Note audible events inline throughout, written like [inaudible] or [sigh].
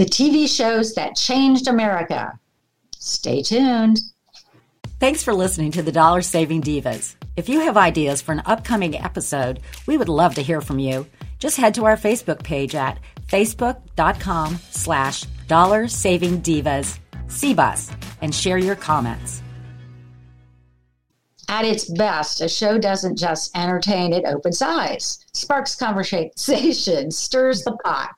the TV shows that changed America. Stay tuned. Thanks for listening to the Dollar Saving Divas. If you have ideas for an upcoming episode, we would love to hear from you. Just head to our Facebook page at facebook.com slash dollar saving divas CBUS and share your comments. At its best, a show doesn't just entertain, it opens eyes, sparks conversation, [laughs] stirs the pot,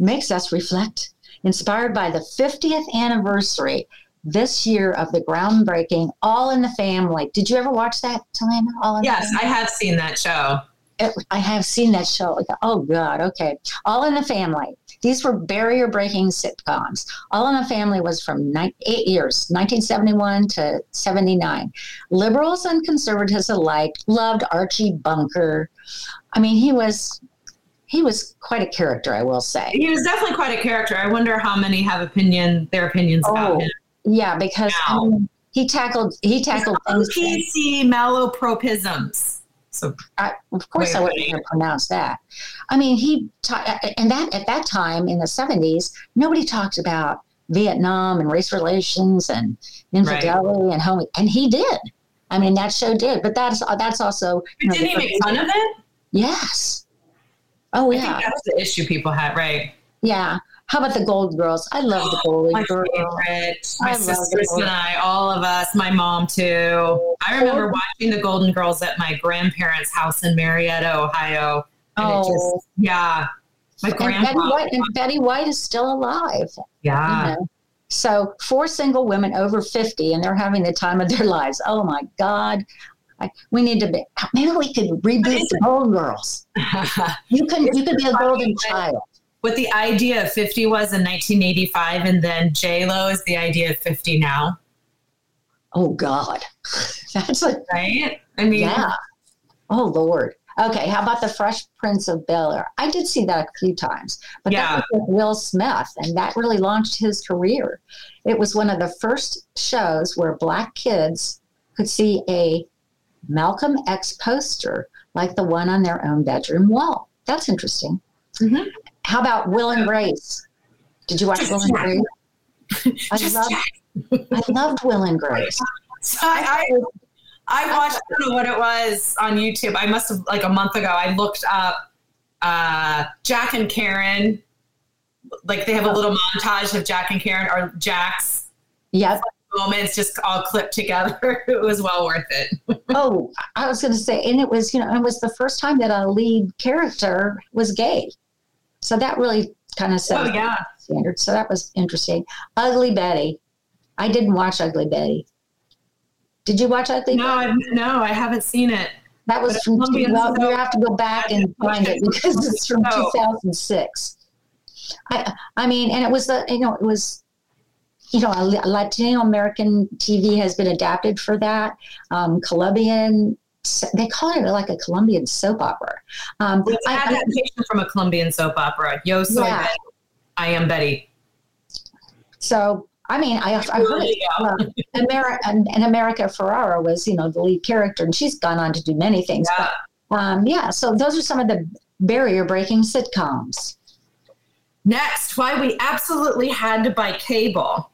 makes us reflect. Inspired by the 50th anniversary this year of the groundbreaking All in the Family. Did you ever watch that, Talana? All in yes, I have seen that show. It, I have seen that show. Oh, God. Okay. All in the Family. These were barrier breaking sitcoms. All in the Family was from nine, eight years, 1971 to 79. Liberals and conservatives alike loved Archie Bunker. I mean, he was he was quite a character, I will say. He was definitely quite a character. I wonder how many have opinion their opinions oh, about him. Yeah, because mean, he tackled he tackled things. PC malapropisms. So, I, of course, I wouldn't even pronounce that. I mean, he ta- and that at that time in the seventies, nobody talked about Vietnam and race relations and infidelity right. and home, and he did. I mean, that show did, but that's that's also. You know, didn't he make fun of it? Yes. Oh yeah, that's the issue people had, right? Yeah. How about the Golden Girls? I love the Golden [gasps] my Girls. Favorite. My I sisters and I, all of us, my mom too. I remember oh. watching the Golden Girls at my grandparents' house in Marietta, Ohio. And oh. Just, yeah. My. And Betty, White, and Betty White is still alive. Yeah. You know? So, four single women over 50, and they're having the time of their lives. Oh my God. I, we need to be, maybe we could reboot the Golden Girls. [laughs] you can, you can be a golden child. What the idea of 50 was in 1985 and then j lo is the idea of 50 now. Oh god. [laughs] That's a right? I mean yeah. Oh lord. Okay how about the fresh prince of bel air? I did see that a few times but yeah. that was with will smith and that really launched his career. It was one of the first shows where black kids could see a malcolm x poster like the one on their own bedroom wall that's interesting mm-hmm. How about Will and Grace? Did you watch Will and Grace? [laughs] I loved, I loved Will and Grace. So I, I, I watched, I don't know what it was on YouTube. I must have, like a month ago, I looked up uh, Jack and Karen. Like they have a little montage of Jack and Karen or Jack's yep. Moments just all clipped together. [laughs] it was well worth it. oh, I was going to say, and it was, you know, it was the first time that a lead character was gay. So that really kind of set oh, yeah. standard. So that was interesting. Ugly Betty. I didn't watch Ugly Betty. Did you watch Ugly no, Betty? No, no, I haven't seen it. That was but from, well, you have to go back and [laughs] find it because it's from 2006. I, I mean, and it was the, you know, it was, you know, Latino American TV has been adapted for that. Um, Colombian they call it like a Colombian soap opera. Um, it's an adaptation from a Colombian soap opera. Yo soy yeah. Betty. I am Betty. So I mean, I, I heard it, uh, America and, and, America Ferrera was, you know, the lead character, and she's gone on to do many things. Yeah. But um, yeah, so those are some of the barrier breaking sitcoms. Next, why we absolutely had to buy cable.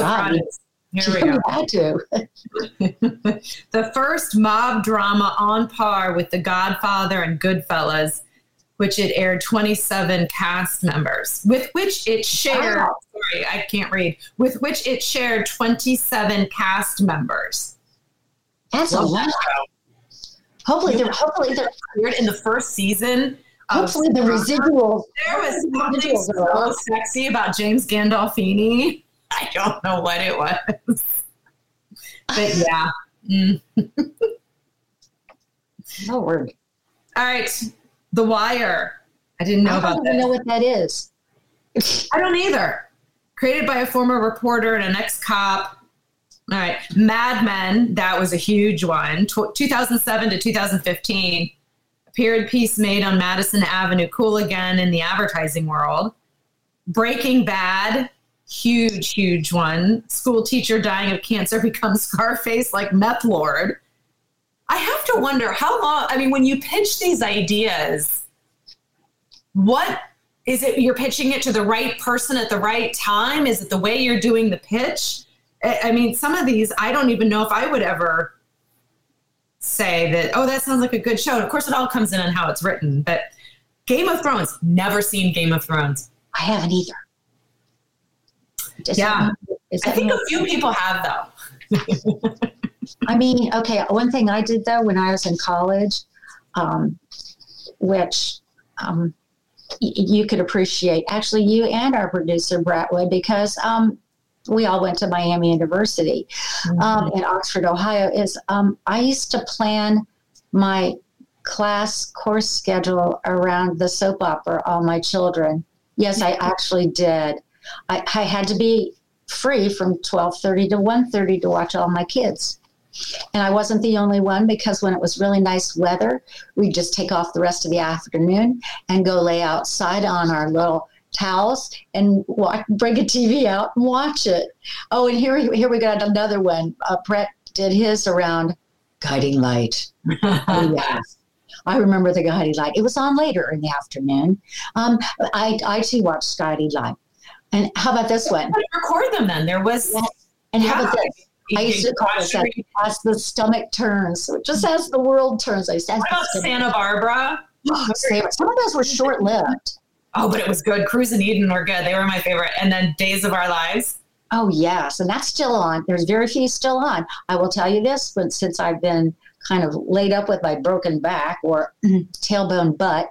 Surprise. Here we go. had to. [laughs] the first mob drama on par with The Godfather and Goodfellas, which it aired 27 cast members, with which it shared. Wow. Sorry, I can't read. With which it shared 27 cast members. That's a lot. Hopefully, they're hopefully they're in the first season. Hopefully, the residuals. There was something so sexy about James Gandolfini. [laughs] I don't know what it was. But [laughs] yeah. Mm. Lord. All right. The Wire. I didn't know I about that. I don't know what that is. I don't either. Created by a former reporter and an ex cop. All right. Mad Men. That was a huge one. 2007 to 2015. A period piece made on Madison Avenue. Cool again in the advertising world. Breaking Bad huge, huge one. School teacher dying of cancer becomes [laughs] Scarface like meth lord. I have to wonder how long, I mean, when you pitch these ideas, what is it you're pitching it to the right person at the right time? Is it the way you're doing the pitch? I mean, some of these, I don't even know if I would ever say that, oh, that sounds like a good show. And of course, it all comes in on how it's written. But Game of Thrones, never seen Game of Thrones. I haven't either. Just yeah. I think a few people have, though. I mean, okay, one thing I did, though, when I was in college, um, which um, y- you could appreciate, actually, you and our producer, Brett because um, we all went to Miami University mm-hmm. um, in Oxford, Ohio, is um, I used to plan my class course schedule around the soap opera All My Children. Yes, I actually did. I, I had to be free from 12.30 to 1.30 to watch all my kids. And I wasn't the only one because when it was really nice weather, we'd just take off the rest of the afternoon and go lay outside on our little towels and watch, bring a TV out and watch it. Oh, and here, here we got another one. Uh, Brett did his around Guiding Light. [laughs] oh, yes. I remember the Guiding Light. It was on later in the afternoon. Um, I, I too watched Guiding Light. And how about this one? Record them then. There was. Yeah. And how about this? I used to call it that as the stomach turns. So just as the world turns. I said, what about Santa Barbara? Oh, some of those were short lived. Oh, but it was good. Cruz and Eden were good. They were my favorite. And then Days of Our Lives. Oh yes, and that's still on. There's very few still on. I will tell you this, but since I've been kind of laid up with my broken back or [clears throat] tailbone butt,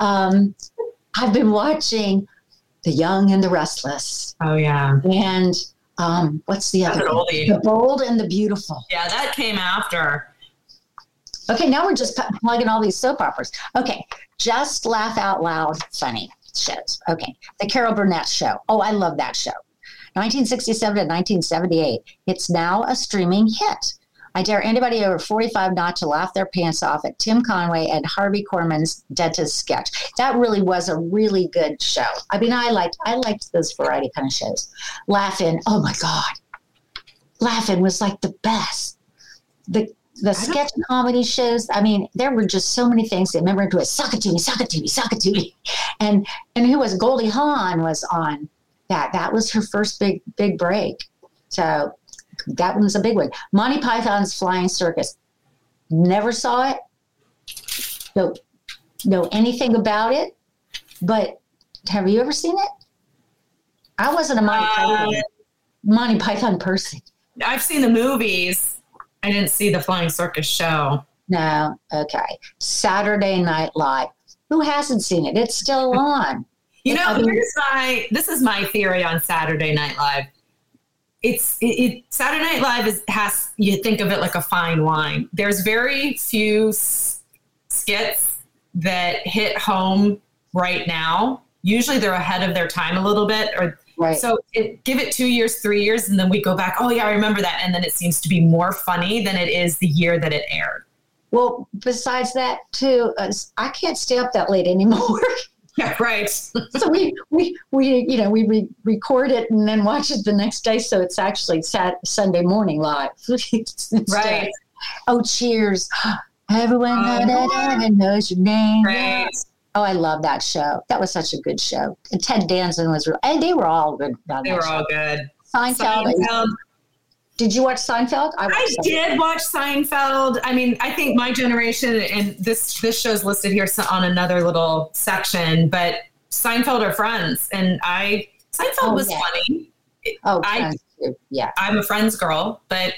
um, I've been watching The Young and the Restless. Oh yeah, and um, what's the other? The Bold and the Beautiful. Yeah, that came after. Okay, now we're just plugging all these soap operas. Okay, just laugh out loud, funny shows. Okay, the Carol Burnett Show. Oh, I love that show. 1967 to 1978. It's now a streaming hit. I dare anybody over 45 not to laugh their pants off at Tim Conway and Harvey Korman's dentist sketch. That really was a really good show. I mean, I liked I liked those variety kind of shows. Laugh-In, oh my god, Laugh-In was like the best. The the sketch comedy shows. I mean, there were just so many things. They remember to it, suck it to me, suck it to me, suck it to me, and and who was Goldie Hawn was on that. That was her first big big break. So that one's a big one. Monty Python's Flying Circus. Never saw it. Don't know anything about it. But have you ever seen it? I wasn't a Monty uh, Python Monty Python person. I've seen the movies. I didn't see the Flying Circus show. No. Okay. Saturday Night Live. Who hasn't seen it? It's still [laughs] on. you know, I mean, here's my this is my theory on Saturday Night Live it's it, it, Saturday Night Live is has you think of it like a fine wine. There's very few s- skits that hit home right now. Usually they're ahead of their time a little bit, or right. so it, give it two years, three years, and then we go back. Oh yeah, I remember that, and then it seems to be more funny than it is the year that it aired. Well, besides that, too, uh, I can't stay up that late anymore. [laughs] Yeah, [laughs] right. so we we we you know we re- record it and then watch it the next day, so it's actually sat Sunday morning live. [laughs] Uh, right. Oh, cheers! [gasps] Everyone oh, knows your name. Right. Oh, I love that show. That was such a good show. And Ted Danson was, real, and they were all good. They were show. all good. Seinfeld. Seinfeld. Did you watch Seinfeld? I, I did watch Seinfeld. I mean, I think my generation, and this this show's listed here on another little section, but Seinfeld are friends, and I Seinfeld oh, was yeah. funny. Oh, I, yeah. I'm a Friends girl, but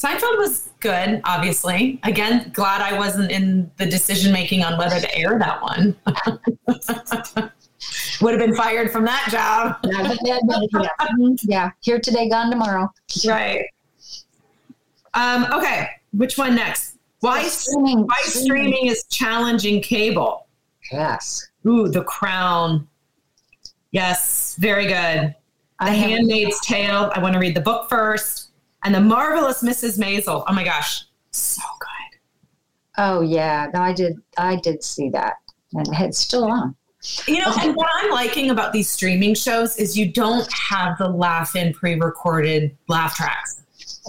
Seinfeld was good. Obviously, again, glad I wasn't in the decision making on whether to air that one. [laughs] would have been fired from that job. [laughs] yeah, here today, gone tomorrow. Right. Um, okay, which one next? Why streaming, why streaming is challenging cable? Yes. Ooh, The Crown. Yes, very good. The Handmaid's Tale. I want to read the book first. And The Marvelous Mrs. Maisel. Oh my gosh, so good. Oh yeah, no, I did. I did see that, and it's still on. You know, and what I'm liking about these streaming shows is you don't have the laugh in pre recorded laugh tracks.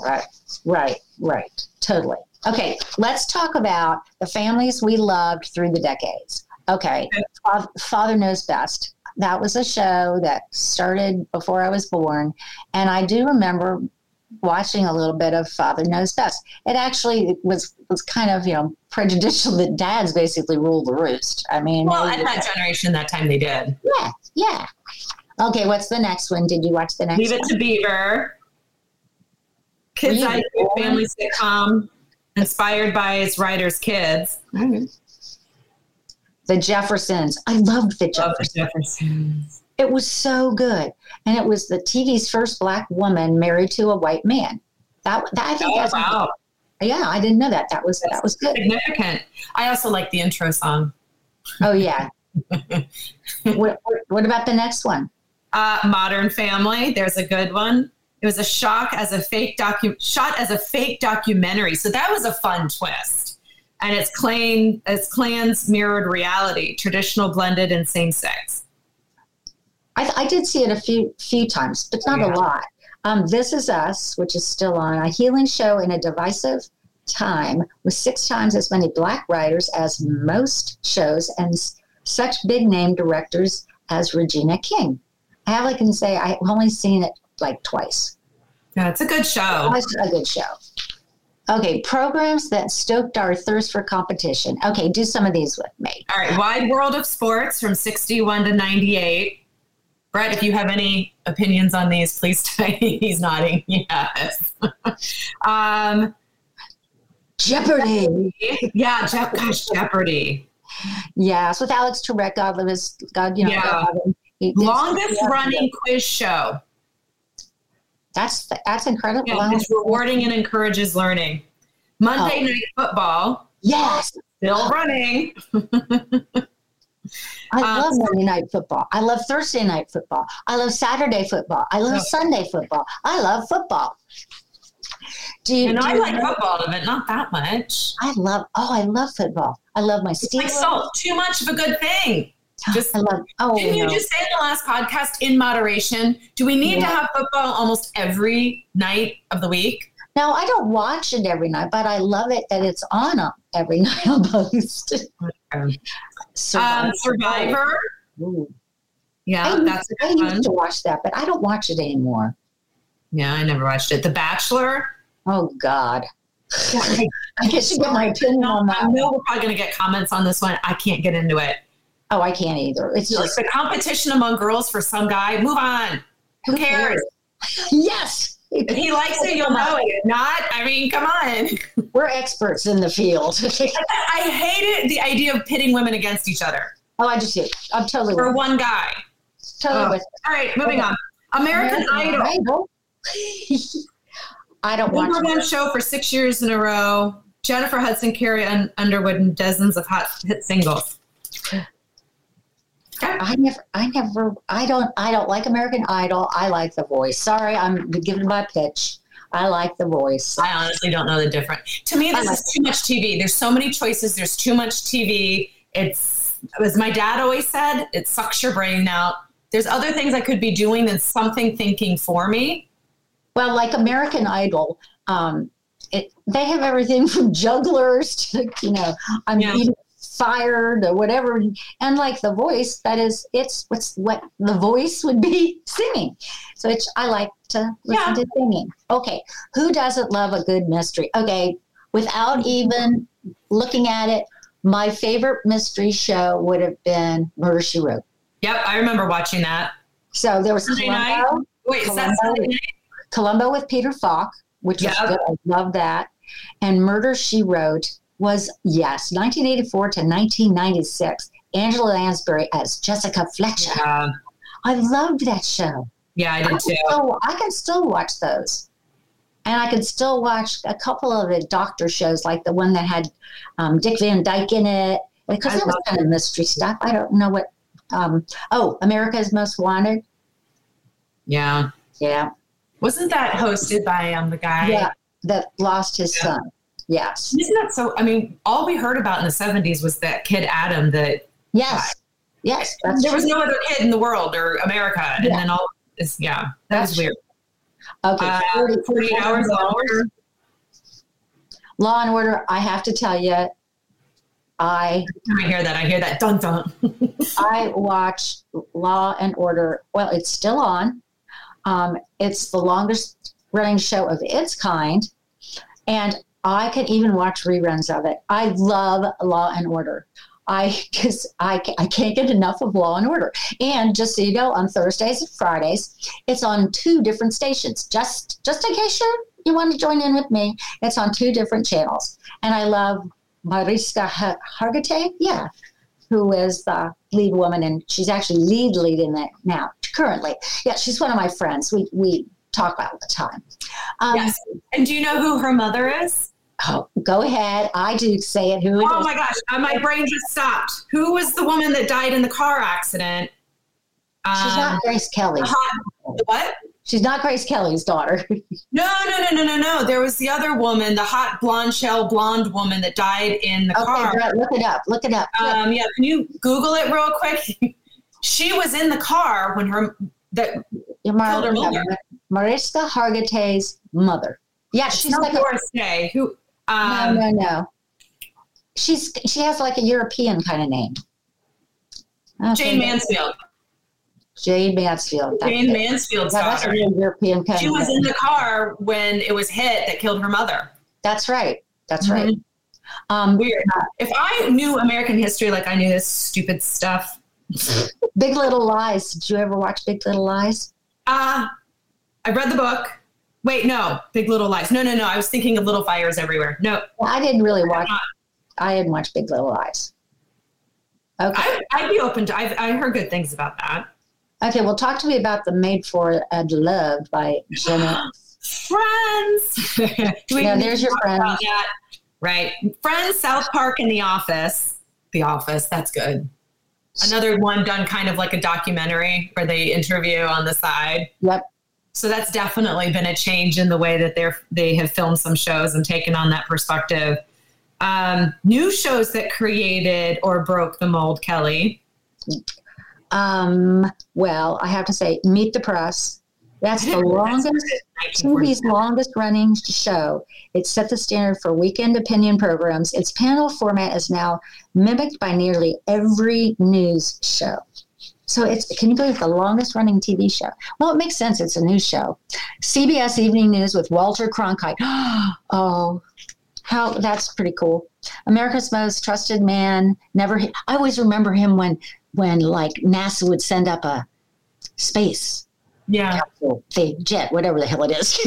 Right, right, right. Totally. Okay, let's talk about the families we loved through the decades. Okay. okay. Father Knows Best. That was a show that started before I was born. And I do remember watching a little bit of Father Knows Best. It actually was was kind of you know prejudicial that dads basically rule the roost. I mean, well, at that generation, that time they did. Yeah, yeah. Okay, what's the next one? Did you watch the next? Leave it to Beaver. Kids IQ family sitcom inspired by its writer's kids. Mm-hmm. The Jeffersons. I loved the Jeffersons. Love the Jeffersons. It was so good, and it was the TV's first black woman married to a white man. That, that I think oh, that's wow. Yeah, I didn't know that. That was that's that was good. Significant. I also like the intro song. Oh yeah. [laughs] what, what about the next one? Uh, Modern Family. There's a good one. It was a shock as a fake docu shot as a fake documentary. So that was a fun twist. And it's clan its clans mirrored reality, traditional blended and same sex. I, I, did see it a few few times, but not yeah. a lot. Um, this is Us, which is still on, a healing show in a divisive time with six times as many black writers as most shows and such big name directors as Regina King. All I can say, I've only seen it like twice. Yeah, it's a good show. It's a good show. Okay, programs that stoked our thirst for competition. Okay, do some of these with me. All right, Wide World of Sports from 61 to 98. Brett, if you have any opinions on these, please [laughs] tell He's nodding. Yes. um, Jeopardy. Yeah, Je- gosh, Jeopardy. Yes, with Alex Trebek, God live his God, you know. Yeah. Longest running quiz show. That's that's incredible. Yeah, it's rewarding and encourages learning. Monday oh. night football. Yes. Still running. [laughs] I um, love Monday night football. I love Thursday night football. I love Saturday football. I love Sunday football. I love football. Do you? And do I you like know? football, but not that much. I love. Oh, I love football. I love my Steelers. Like salt, too much of a good thing. [gasps] Just I love. Oh, didn't you just say in the last podcast in moderation? Do we need yeah. to have football almost every night of the week? No, I don't watch it every night, but I love it that it's on every [laughs] night almost. Okay. Survivor. Um, Survivor. Yeah, I, that's I used to watch that, but I don't watch it anymore. Yeah, I never watched it. The Bachelor. Oh God. [laughs] I guess you get my opinion on that. I know we're probably going to get comments on this one. I can't get into it. Oh, I can't either. It's just the competition among girls for some guy. Move on. Who, cares? cares? [laughs] yes. If [laughs] he likes it, you'll know it. Not, I mean, come on. [laughs] We're experts in the field. [laughs] I hated the idea of pitting women against each other. Oh, I just did. I'm totally for one guy. Totally oh. with. All right, moving on. American, American Idol. Idol. I don't Number one show for six years in a row. Jennifer Hudson, Carrie Underwood, and dozens of hot hit singles. I never, I never, I don't, I don't like American Idol. I like The Voice. Sorry, I'm giving my pitch. I like The Voice. I honestly don't know the difference. To me, this like is too much TV. There's so many choices. There's too much TV. It's, as my dad always said, it sucks your brain out. There's other things I could be doing than something thinking for me. Well, like American Idol, um, it, they have everything [laughs] from jugglers to, you know, I'm yeah. eating fired or whatever. And like the voice, that is, it's what's what the voice would be [laughs] singing. So it's, I like to listen yeah. to singing. Okay. Who doesn't love a good mystery? Okay. Without even looking at it, my favorite mystery show would have been Murder She Wrote. Yep. I remember watching that. So there was Sunday Columbo. Night? Wait, Columbo, is that Sunday night? Columbo with Peter Falk, which yep. was good. I love that. And Murder She Wrote was, yes, 1984 to 1996. Angela Lansbury as Jessica Fletcher. Yeah. I loved that show. Yeah, I did I too. Still, I can still watch those. And I can still watch a couple of the doctor shows, like the one that had um, Dick Van Dyke in it, because it was kind of mystery stuff. I don't know what. Um, oh, America's Most Wanted. Yeah. Yeah. Wasn't that hosted by um, the guy? Yeah, that lost his yeah. son. Yes. Isn't that so? I mean, all we heard about in the 70s was that kid Adam that. Yes. Yes. there true. was no other kid in the world or America. And then all this, yeah, that that's was weird. Okay. Uh, 40, 40 hours Law and Order. Law and Order, I have to tell you, I I hear that. I hear that. Dun dun. [laughs] I watch Law and Order. Well, it's still on. Um, it's the longest running show of its kind, and I can even watch reruns of it. I love Law and Order. I [laughs] just I, I can't get enough of Law and Order. And just so you know, on Thursdays and Fridays, it's on two different stations. Just just in case you you want to join in with me, it's on two different channels. And I love Mariska Hargitay, yeah, who is the lead woman, and she's actually lead lead in it now currently. Yeah, she's one of my friends. We we talk all the time. Um, yes. And do you know who her mother is? Oh, go ahead. I do say it. Who? It oh is. my gosh, uh, my brain just stopped. Who was the woman that died in the car accident? She's um, not Grace Kelly. what? She's not Grace Kelly's daughter. [laughs] no, no, no, no, no, no. There was the other woman, the hot blonde shell blonde woman that died in the okay, car. Right, look it up. Look it up. Um, yeah, can you Google it real quick? [laughs] she was in the car when her that killed her mother. Mariska Hargitay's mother. Yeah, she's like Doris a, Day. Who? Um, no, no, no. She's she has like a European kind of name. Jayne Mansfield. Jayne Mansfield. Jayne Mansfield's that, daughter. European kind She was in the car when it was hit that killed her mother. That's right. That's mm-hmm. right. Um, Weird. If I knew American history like I knew this stupid stuff. Big Little Lies. Did you ever watch Big Little Lies? Uh, I read the book. Wait, no, Big Little Lies. No, no, no. I was thinking of Little Fires Everywhere. No. Well, I didn't really watch. I didn't watch Big Little Lies. Okay. I, would be open to. I've I heard good things about that. Okay, well, talk to me about the Made for uh, and Loved by Jenna. [gasps] Friends. [laughs] yeah, there's your friend. Right. Friends, South Park, and The Office. The Office. That's good. Another one done kind of like a documentary where they interview on the side. Yep. So that's definitely been a change in the way that they're they have filmed some shows and taken on that perspective. Um, new shows that created or broke the mold, Kelly. Um, well, I have to say, Meet the Press. That's the [laughs] longest TV's longest running show. It set the standard for weekend opinion programs. Its panel format is now mimicked by nearly every news show. So it's can you believe the longest running TV show? Well, it makes sense. It's a news show. CBS Evening News with Walter Cronkite. [gasps] oh, how that's pretty cool. America's Most Trusted Man. Never. I always remember him when when like NASA would send up a space yeah capsule, the jet, whatever the hell it is,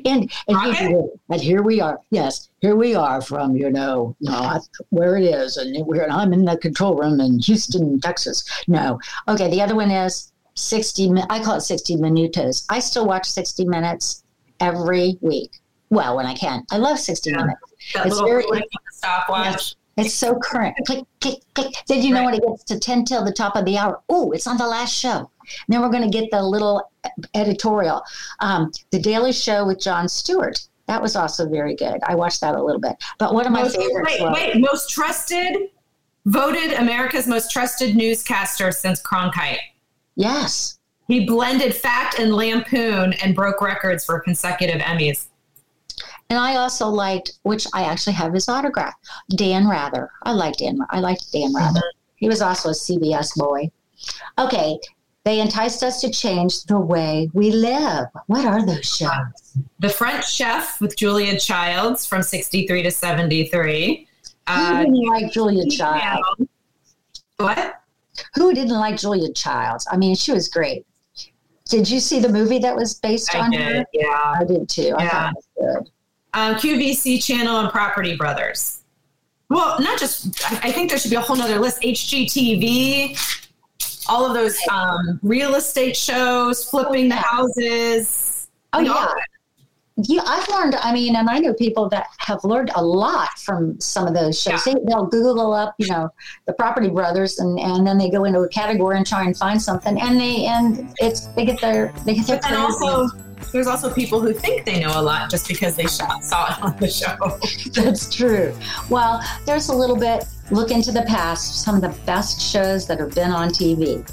[laughs] and and, he, and, here we are. Yes, here we are from you know not where it is, and we're I'm in the control room in Houston, Texas. No, okay. The other one is sixty. I call it sixty minutos. I still watch sixty minutes every week. Well, when I can, I love sixty yeah. minutes. That it's very stopwatch. Yes, it's so current. Click, click, click. Did you right. know when it gets to 10 till the top of the hour? Oh, it's on the last show. Then we're going to get the little editorial. Um, the Daily Show with Jon Stewart. That was also very good. I watched that a little bit. But one of my most, favorites wait, was, wait, most trusted, voted America's most trusted newscaster since Cronkite. Yes. He blended fact and lampoon and broke records for consecutive Emmys. And I also liked, which I actually have his autograph, Dan Rather. I liked Dan. I liked Dan Rather. Mm-hmm. He was also a CBS boy. Okay, they enticed us to change the way we live. What are those shows? The French Chef with Julia Childs from 63 to 73. Who uh, didn't like Julia Childs? What? Who didn't like Julia Childs? I mean, she was great. Did you see the movie that was based I on did, her? Yeah. I did too. I yeah. it was good um, QVC channel and Property Brothers. Well, not just, I think there should be a whole nother list. HGTV, all of those um, real estate shows, flipping the houses. Oh, yeah. Yeah, I've learned. I mean, and I know people that have learned a lot from some of those shows. Yeah. They, will Google up, you know, the Property Brothers, and, and then they go into a category and try and find something, and they and it's they get their they get their. But then also, there's also people who think they know a lot just because they shot, saw it on the show. [laughs] That's true. Well, there's a little bit look into the past, some of the best shows that have been on TV.